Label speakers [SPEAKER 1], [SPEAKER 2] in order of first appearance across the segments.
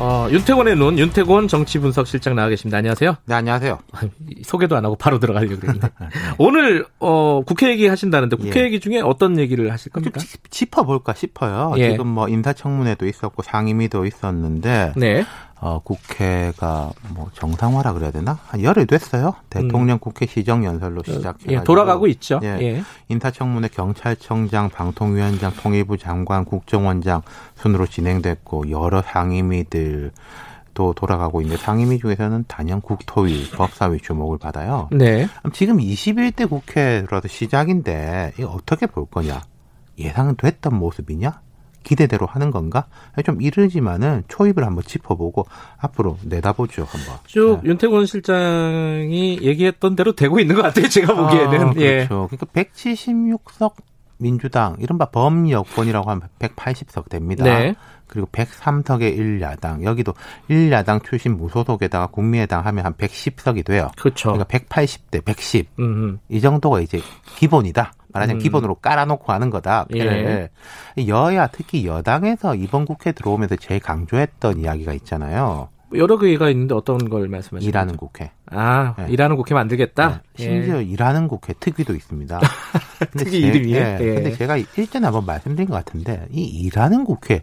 [SPEAKER 1] 어, 윤태곤의 눈, 윤태곤 정치분석실장 나와 계십니다. 안녕하세요.
[SPEAKER 2] 네, 안녕하세요.
[SPEAKER 1] 소개도 안 하고 바로 들어가려고 그랬는데. 오늘 어, 국회 얘기 하신다는데 국회
[SPEAKER 2] 예.
[SPEAKER 1] 얘기 중에 어떤 얘기를 하실
[SPEAKER 2] 좀
[SPEAKER 1] 겁니까?
[SPEAKER 2] 짚- 짚어볼까 싶어요.
[SPEAKER 1] 예.
[SPEAKER 2] 지금 뭐 인사청문회도 있었고 상임위도 있었는데
[SPEAKER 1] 네.
[SPEAKER 2] 어, 국회가 뭐 정상화라 그래야 되나? 한 열흘 됐어요. 대통령 국회 시정 연설로 시작해가지고
[SPEAKER 1] 음. 예, 돌아가고 있죠.
[SPEAKER 2] 예.
[SPEAKER 1] 예.
[SPEAKER 2] 인사청문회 경찰청장, 방통위원장, 통일부 장관, 국정원장 순으로 진행됐고 여러 상임위들 또 돌아가고 있는데 상임위 중에서는 단연 국토위, 법사위 주목을 받아요.
[SPEAKER 1] 네.
[SPEAKER 2] 그럼 지금 21대 국회라도 시작인데 이거 어떻게 볼 거냐? 예상은 됐던 모습이냐? 기대대로 하는 건가? 좀 이르지만은 초입을 한번 짚어보고 앞으로 내다보죠 한번.
[SPEAKER 1] 쭉
[SPEAKER 2] 네.
[SPEAKER 1] 윤태곤 실장이 얘기했던 대로 되고 있는 것 같아요. 제가 보기에는.
[SPEAKER 2] 아,
[SPEAKER 1] 예.
[SPEAKER 2] 그렇죠. 그러니까 176석 민주당 이른바 범여권이라고 하면 180석 됩니다.
[SPEAKER 1] 네.
[SPEAKER 2] 그리고 103석의 1야당 여기도 1야당 출신 무소속에다가 국민의당 하면 한 110석이 돼요.
[SPEAKER 1] 그렇죠.
[SPEAKER 2] 그러니까 180대 110.
[SPEAKER 1] 음.
[SPEAKER 2] 이 정도가 이제 기본이다. 말하자면
[SPEAKER 1] 음.
[SPEAKER 2] 기본으로 깔아놓고 하는 거다.
[SPEAKER 1] 예.
[SPEAKER 2] 패를. 여야 특히 여당에서 이번 국회 들어오면서 제일 강조했던 이야기가 있잖아요.
[SPEAKER 1] 여러 개가 있는데 어떤 걸 말씀하시는
[SPEAKER 2] 일하는
[SPEAKER 1] 거죠?
[SPEAKER 2] 국회.
[SPEAKER 1] 아,
[SPEAKER 2] 네.
[SPEAKER 1] 일하는 국회 만들겠다.
[SPEAKER 2] 네. 심지어
[SPEAKER 1] 예.
[SPEAKER 2] 일하는 국회 특위도 있습니다.
[SPEAKER 1] 특위
[SPEAKER 2] 제-
[SPEAKER 1] 이름이에요?
[SPEAKER 2] 예.
[SPEAKER 1] 예.
[SPEAKER 2] 근데 제가 일전에 한번 말씀드린 것 같은데 이 일하는 국회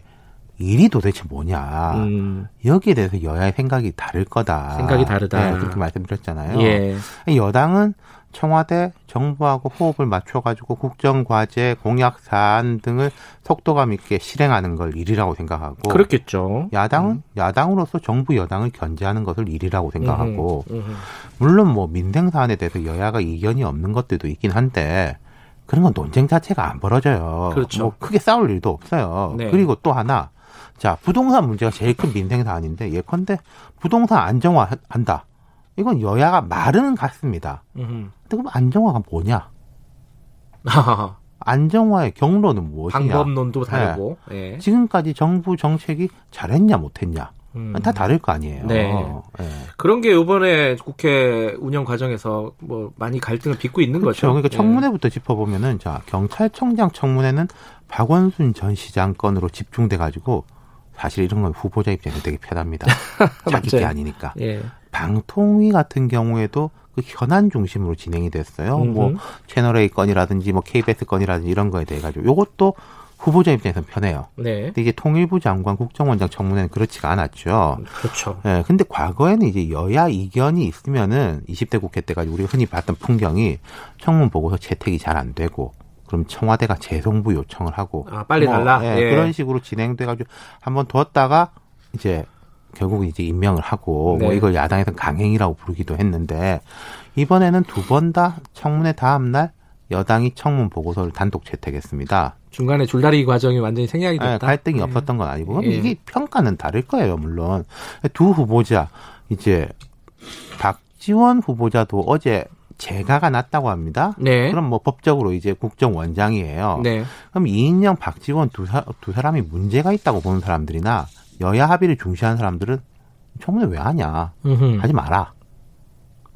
[SPEAKER 2] 일이 도대체 뭐냐.
[SPEAKER 1] 음,
[SPEAKER 2] 여기에 대해서 여야의 생각이 다를 거다.
[SPEAKER 1] 생각이 다르다.
[SPEAKER 2] 네, 그렇게 말씀드렸잖아요.
[SPEAKER 1] 예.
[SPEAKER 2] 여당은 청와대 정부하고 호흡을 맞춰가지고 국정과제, 공약 사안 등을 속도감 있게 실행하는 걸 일이라고 생각하고
[SPEAKER 1] 그렇겠죠.
[SPEAKER 2] 야당은 야당으로서 정부 여당을 견제하는 것을 일이라고 생각하고
[SPEAKER 1] 음, 음.
[SPEAKER 2] 물론 뭐 민생 사안에 대해서 여야가 이견이 없는 것들도 있긴 한데 그런 건 논쟁 자체가 안 벌어져요.
[SPEAKER 1] 그렇죠.
[SPEAKER 2] 뭐 크게 싸울 일도 없어요.
[SPEAKER 1] 네.
[SPEAKER 2] 그리고 또 하나 자 부동산 문제가 제일 큰 민생 사안인데 예컨대 부동산 안정화한다. 이건 여야가 말은 같습니다.
[SPEAKER 1] 음.
[SPEAKER 2] 근데 그럼 안정화가 뭐냐? 안정화의 경로는 무엇이냐?
[SPEAKER 1] 방법론도 다르고. 예.
[SPEAKER 2] 지금까지 정부 정책이 잘했냐 못했냐?
[SPEAKER 1] 음.
[SPEAKER 2] 다 다를 거 아니에요.
[SPEAKER 1] 네.
[SPEAKER 2] 예.
[SPEAKER 1] 그런 게 이번에 국회 운영 과정에서 뭐 많이 갈등을 빚고 있는
[SPEAKER 2] 그렇죠.
[SPEAKER 1] 거죠.
[SPEAKER 2] 그러니까
[SPEAKER 1] 예.
[SPEAKER 2] 청문회부터 짚어보면은 자 경찰청장 청문회는 박원순 전 시장 건으로 집중돼 가지고 사실 이런 건 후보자 입장에서 되게 편합니다. 자기 게. 아니니까.
[SPEAKER 1] 예.
[SPEAKER 2] 방통위 같은 경우에도 그 현안 중심으로 진행이 됐어요. 뭐
[SPEAKER 1] 음흠.
[SPEAKER 2] 채널 A 건이라든지 뭐 KBS 건이라든지 이런 거에 대해 가지고 요것도 후보자 입장에서는 편해요.
[SPEAKER 1] 네.
[SPEAKER 2] 근데 이제 통일부 장관 국정원장 청문회는 그렇지가 않았죠.
[SPEAKER 1] 그렇죠.
[SPEAKER 2] 예, 근데 과거에는 이제 여야 이견이 있으면은 20대 국회 때까지 우리가 흔히 봤던 풍경이 청문 보고서 채택이 잘 안 되고 그럼 청와대가 재송부 요청을 하고
[SPEAKER 1] 아, 빨리 달라?
[SPEAKER 2] 예,
[SPEAKER 1] 예.
[SPEAKER 2] 그런 식으로 진행돼가지고 한번 뒀다가 이제 결국 이제 임명을 하고 뭐
[SPEAKER 1] 네.
[SPEAKER 2] 이걸 야당에서 강행이라고 부르기도 했는데 이번에는 두 번 다 청문회 다음 날 여당이 청문 보고서를 단독 채택했습니다.
[SPEAKER 1] 중간에 줄다리기 과정이 완전히 생략이
[SPEAKER 2] 예,
[SPEAKER 1] 됐다.
[SPEAKER 2] 갈등이
[SPEAKER 1] 예.
[SPEAKER 2] 없었던 건 아니고
[SPEAKER 1] 예.
[SPEAKER 2] 이게 평가는 다를 거예요 물론 두 후보자 이제 박지원 후보자도 어제 재가가 났다고 합니다.
[SPEAKER 1] 네.
[SPEAKER 2] 그럼 뭐 법적으로 이제 국정원장이에요.
[SPEAKER 1] 네.
[SPEAKER 2] 그럼 이인영, 박지원 두, 사, 두 사람이 문제가 있다고 보는 사람들이나 여야 합의를 중시하는 사람들은 청문회 왜 하냐
[SPEAKER 1] 음흠.
[SPEAKER 2] 하지 마라.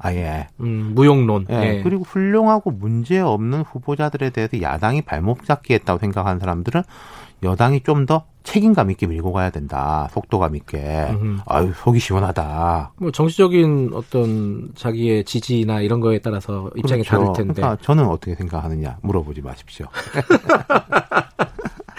[SPEAKER 2] 아예.
[SPEAKER 1] 음, 무용론.
[SPEAKER 2] 예.
[SPEAKER 1] 예.
[SPEAKER 2] 그리고 훌륭하고 문제 없는 후보자들에 대해서 야당이 발목 잡기 했다고 생각하는 사람들은 여당이 좀 더 책임감 있게 밀고 가야 된다. 속도감 있게.
[SPEAKER 1] 음흠.
[SPEAKER 2] 아유, 속이 시원하다.
[SPEAKER 1] 뭐 정치적인 어떤 자기의 지지나 이런 거에 따라서 입장이
[SPEAKER 2] 그렇죠.
[SPEAKER 1] 다를 텐데
[SPEAKER 2] 그러니까 저는 어떻게 생각하느냐 물어보지 마십시오.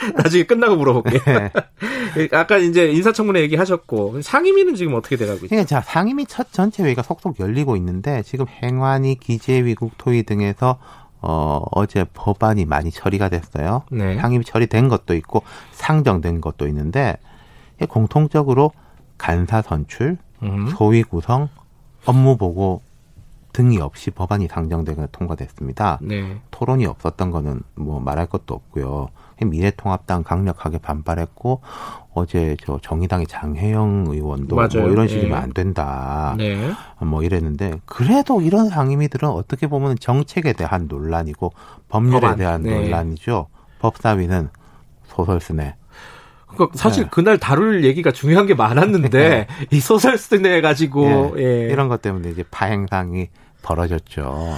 [SPEAKER 1] 나중에 끝나고 물어볼게.
[SPEAKER 2] 예.
[SPEAKER 1] 아까 이제 인사청문회 얘기하셨고 상임위는 지금 어떻게 돼가고 있죠?
[SPEAKER 2] 그러니까 자, 상임위 첫 전체 회의가 속속 열리고 있는데 지금 행안위, 기재위, 국토위 등에서 어, 어제 법안이 많이 처리가 됐어요.
[SPEAKER 1] 네.
[SPEAKER 2] 상임위 처리된 것도 있고 상정된 것도 있는데 공통적으로 간사 선출,
[SPEAKER 1] 음.
[SPEAKER 2] 소위 구성, 업무 보고 등이 없이 법안이 상정되고 통과됐습니다.
[SPEAKER 1] 네.
[SPEAKER 2] 토론이 없었던 거는 뭐 말할 것도 없고요. 미래통합당 강력하게 반발했고 어제 저 정의당의 장혜영 의원도
[SPEAKER 1] 맞아요.
[SPEAKER 2] 뭐 이런
[SPEAKER 1] 예.
[SPEAKER 2] 식이면 안 된다.
[SPEAKER 1] 네.
[SPEAKER 2] 뭐 이랬는데 그래도 이런 상임위들은 어떻게 보면 정책에 대한 논란이고 법률에
[SPEAKER 1] 법안.
[SPEAKER 2] 대한
[SPEAKER 1] 네.
[SPEAKER 2] 논란이죠. 법사위는 소설 쓰네.
[SPEAKER 1] 그러니까 사실
[SPEAKER 2] 네.
[SPEAKER 1] 그날 다룰 얘기가 중요한 게 많았는데 이 소설 쓰네 가지고 예.
[SPEAKER 2] 이런 것 때문에 이제 파행상이 벌어졌죠.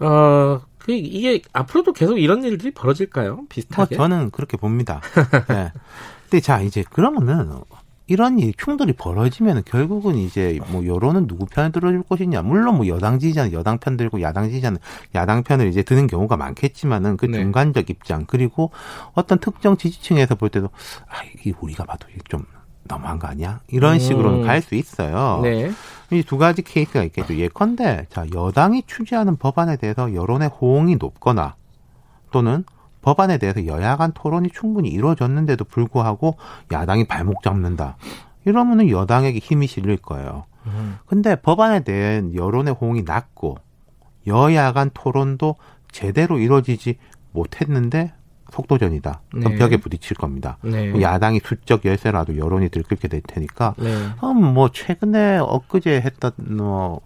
[SPEAKER 1] 어, 그 이게 앞으로도 계속 이런 일들이 벌어질까요?
[SPEAKER 2] 뭐
[SPEAKER 1] 비슷하게.
[SPEAKER 2] 저는 그렇게 봅니다. 네. 근데 자 이제 그러면은 이런 일 충돌이 벌어지면 결국은 이제 뭐 여론은 누구 편을 들어줄 것이냐. 물론 뭐 여당 지지자는 여당 편 들고 야당 지지자는 야당 편을 이제 드는 경우가 많겠지만은 그
[SPEAKER 1] 네.
[SPEAKER 2] 중간적 입장 그리고 어떤 특정 지지층에서 볼 때도 아 이게 우리가 봐도 이게 좀 너무한 거 아니야? 이런
[SPEAKER 1] 음.
[SPEAKER 2] 식으로는 갈수 있어요.
[SPEAKER 1] 네.
[SPEAKER 2] 이 두 가지 케이스가 있겠죠. 예컨대 자 여당이 추진하는 법안에 대해서 여론의 호응이 높거나 또는 법안에 대해서 여야 간 토론이 충분히 이루어졌는데도 불구하고 야당이 발목 잡는다. 이러면은 여당에게 힘이 실릴 거예요.
[SPEAKER 1] 음.
[SPEAKER 2] 근데 법안에 대한 여론의 호응이 낮고 여야 간 토론도 제대로 이루어지지 못했는데 속도전이다. 그럼
[SPEAKER 1] 네.
[SPEAKER 2] 벽에 부딪힐 겁니다.
[SPEAKER 1] 네.
[SPEAKER 2] 야당이 수적 열세라도 여론이 들끓게 될 테니까
[SPEAKER 1] 네.
[SPEAKER 2] 그럼 뭐 최근에 엊그제 했던 뭐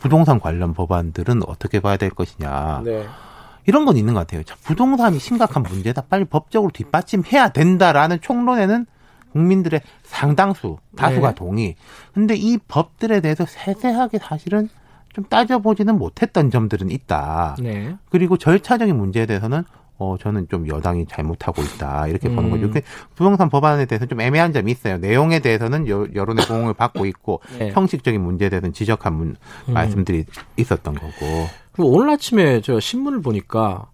[SPEAKER 2] 부동산 관련 법안들은 어떻게 봐야 될 것이냐
[SPEAKER 1] 네.
[SPEAKER 2] 이런 건 있는 것 같아요. 자, 부동산이 심각한 문제다. 빨리 법적으로 뒷받침해야 된다라는 총론에는 국민들의 상당수 다수가
[SPEAKER 1] 네.
[SPEAKER 2] 동의. 근데 이 법들에 대해서 세세하게 사실은 좀 따져보지는 못했던 점들은 있다.
[SPEAKER 1] 네.
[SPEAKER 2] 그리고 절차적인 문제에 대해서는 어 저는 좀 여당이 잘못하고 있다 이렇게 보는
[SPEAKER 1] 음.
[SPEAKER 2] 거죠. 근데 부동산 법안에 대해서는 좀 애매한 점이 있어요. 내용에 대해서는 여, 여론의 호응을 받고 있고
[SPEAKER 1] 네.
[SPEAKER 2] 형식적인 문제에 대해서는 지적한 문,
[SPEAKER 1] 음.
[SPEAKER 2] 말씀들이 있었던 거고.
[SPEAKER 1] 그리고 오늘 아침에 저 신문을 보니까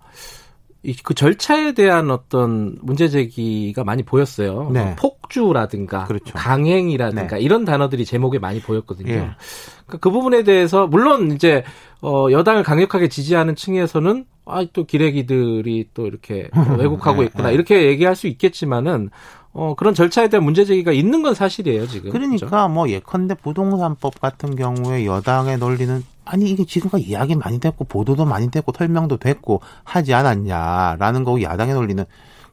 [SPEAKER 1] 이 그 절차에 대한 어떤 문제 제기가 많이 보였어요.
[SPEAKER 2] 네.
[SPEAKER 1] 뭐 폭주라든가
[SPEAKER 2] 그렇죠.
[SPEAKER 1] 강행이라든가
[SPEAKER 2] 네.
[SPEAKER 1] 이런 단어들이 제목에 많이 보였거든요.
[SPEAKER 2] 예.
[SPEAKER 1] 그러니까 그 부분에 대해서 물론 이제 어 여당을 강력하게 지지하는 층에서는 아 또 기레기들이 또 이렇게 어, 왜곡하고
[SPEAKER 2] 네,
[SPEAKER 1] 있구나
[SPEAKER 2] 네.
[SPEAKER 1] 이렇게 얘기할 수 있겠지만은 어 그런 절차에 대한 문제 제기가 있는 건 사실이에요 지금.
[SPEAKER 2] 그러니까 뭐 예컨대 부동산법 같은 경우에 여당의 논리는 아니 이게 지금까지 이야기 많이 됐고 보도도 많이 됐고 설명도 됐고 하지 않았냐라는 거고 야당의 논리는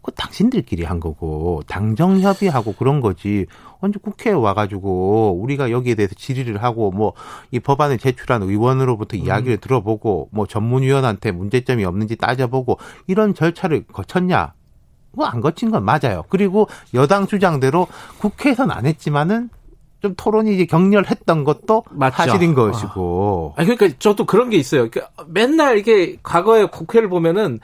[SPEAKER 2] 그 당신들끼리 한 거고 당정 협의하고 그런 거지 언제 국회에 와가지고 우리가 여기에 대해서 질의를 하고 뭐 이 법안을 제출한 의원으로부터 이야기를 들어보고 뭐 전문위원한테 문제점이 없는지 따져보고 이런 절차를 거쳤냐? 뭐 안 거친 건 맞아요. 그리고 여당 주장대로 국회에서는 안 했지만은 좀 토론이 이제 격렬했던 것도
[SPEAKER 1] 맞죠.
[SPEAKER 2] 사실인 것이고.
[SPEAKER 1] 아 그러니까 저도 그런 게 있어요. 그러니까 맨날 이게 과거에 국회를 보면은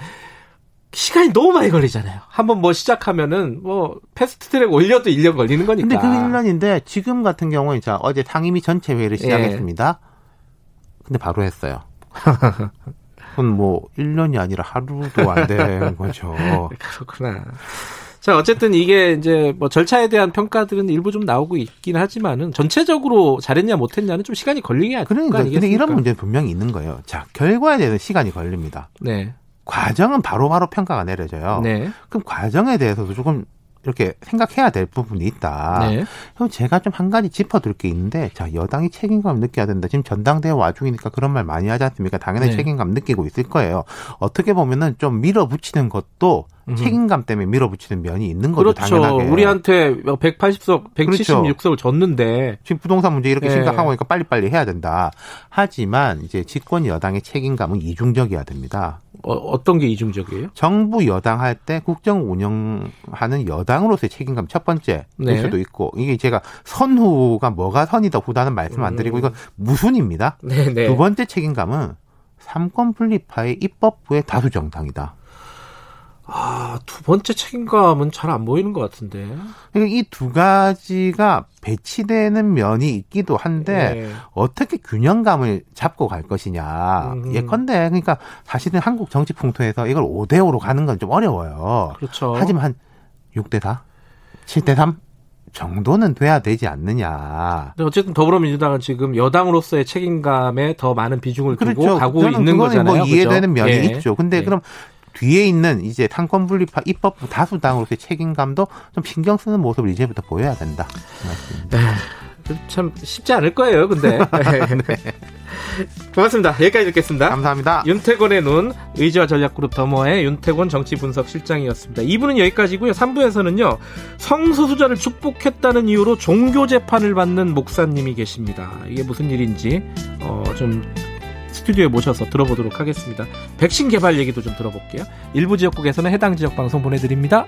[SPEAKER 1] 시간이 너무 많이 걸리잖아요. 한번 뭐 시작하면은 뭐 패스트 트랙 올려도 1년 걸리는 거니까.
[SPEAKER 2] 근데 그 1년인데 지금 같은 경우에 자 어제 상임위 전체 회의를
[SPEAKER 1] 예.
[SPEAKER 2] 시작했습니다. 근데 바로 했어요. 그건 뭐 1년이 아니라 하루도 안된 거죠.
[SPEAKER 1] 그렇구나. 자, 어쨌든 이게 이제 뭐 절차에 대한 평가들은 일부 좀 나오고 있긴 하지만은 전체적으로 잘했냐 못했냐는 좀 시간이 걸리게 할
[SPEAKER 2] 그러니까
[SPEAKER 1] 거
[SPEAKER 2] 근데? 이런 문제는 분명히 있는 거예요. 자 결과에 대해서 시간이 걸립니다.
[SPEAKER 1] 네.
[SPEAKER 2] 과정은 바로 바로 평가가 내려져요.
[SPEAKER 1] 네.
[SPEAKER 2] 그럼 과정에 대해서도 조금 이렇게 생각해야 될 부분이 있다.
[SPEAKER 1] 네.
[SPEAKER 2] 그럼 제가 좀 한 가지 짚어둘 게 있는데, 자, 여당이 책임감을 느껴야 된다. 지금 전당대회 와중이니까 그런 말 많이 하지 않습니까? 당연히
[SPEAKER 1] 네.
[SPEAKER 2] 책임감 느끼고 있을 거예요. 어떻게 보면은 좀 밀어붙이는 것도
[SPEAKER 1] 음.
[SPEAKER 2] 책임감 때문에 밀어붙이는 면이 있는 거죠,
[SPEAKER 1] 그렇죠.
[SPEAKER 2] 당연하게.
[SPEAKER 1] 우리한테 180석,
[SPEAKER 2] 그렇죠.
[SPEAKER 1] 176석을 줬는데
[SPEAKER 2] 지금 부동산 문제 이렇게
[SPEAKER 1] 예.
[SPEAKER 2] 심각한 거니까 빨리빨리 해야 된다. 하지만 이제 집권 여당의 책임감은 이중적이어야 됩니다.
[SPEAKER 1] 어, 떤게 이중적이에요?
[SPEAKER 2] 정부 여당 할 때 국정 운영하는 여당으로서의 책임감 첫 번째일
[SPEAKER 1] 네.
[SPEAKER 2] 수도 있고 이게 제가 선후가 뭐가 선이다 후다는 말씀 안 드리고 이건 무순입니다.
[SPEAKER 1] 네, 네.
[SPEAKER 2] 두 번째 책임감은 삼권 분립파의 입법부의 다수 정당이다.
[SPEAKER 1] 아, 두 번째 책임감은 잘 안 보이는 것 같은데.
[SPEAKER 2] 이 두 가지가 배치되는 면이 있기도 한데
[SPEAKER 1] 네.
[SPEAKER 2] 어떻게 균형감을 잡고 갈 것이냐.
[SPEAKER 1] 음.
[SPEAKER 2] 예컨대 그러니까 사실은 한국 정치 풍토에서 이걸 5대 5로 가는 건 좀 어려워요.
[SPEAKER 1] 그렇죠.
[SPEAKER 2] 하지만 한 6대 4, 7대 3 정도는 돼야 되지 않느냐.
[SPEAKER 1] 어쨌든 더불어민주당은 지금 여당으로서의 책임감에 더 많은 비중을 두고
[SPEAKER 2] 그렇죠.
[SPEAKER 1] 가고 있는
[SPEAKER 2] 그거는
[SPEAKER 1] 거잖아요.
[SPEAKER 2] 뭐 이해되는
[SPEAKER 1] 그죠?
[SPEAKER 2] 면이
[SPEAKER 1] 예.
[SPEAKER 2] 있죠. 근데
[SPEAKER 1] 예.
[SPEAKER 2] 그럼 뒤에 있는 이제 상권 분립화 입법부 다수당으로서의 책임감도 좀 신경 쓰는 모습을 이제부터 보여야 된다.
[SPEAKER 1] 네. 참 쉽지 않을 거예요, 근데. 네. 고맙습니다. 여기까지 듣겠습니다.
[SPEAKER 2] 감사합니다.
[SPEAKER 1] 윤태곤의 눈, 의지와 전략그룹 더머의 윤태곤 정치분석실장이었습니다. 2부는 여기까지고요. 3부에서는요. 성소수자를 축복했다는 이유로 종교 재판을 받는 목사님이 계십니다. 이게 무슨 일인지 어, 좀 스튜디오에 모셔서 들어보도록 하겠습니다. 백신 개발 얘기도 좀 들어볼게요. 일부 지역국에서는 해당 지역 방송 보내드립니다.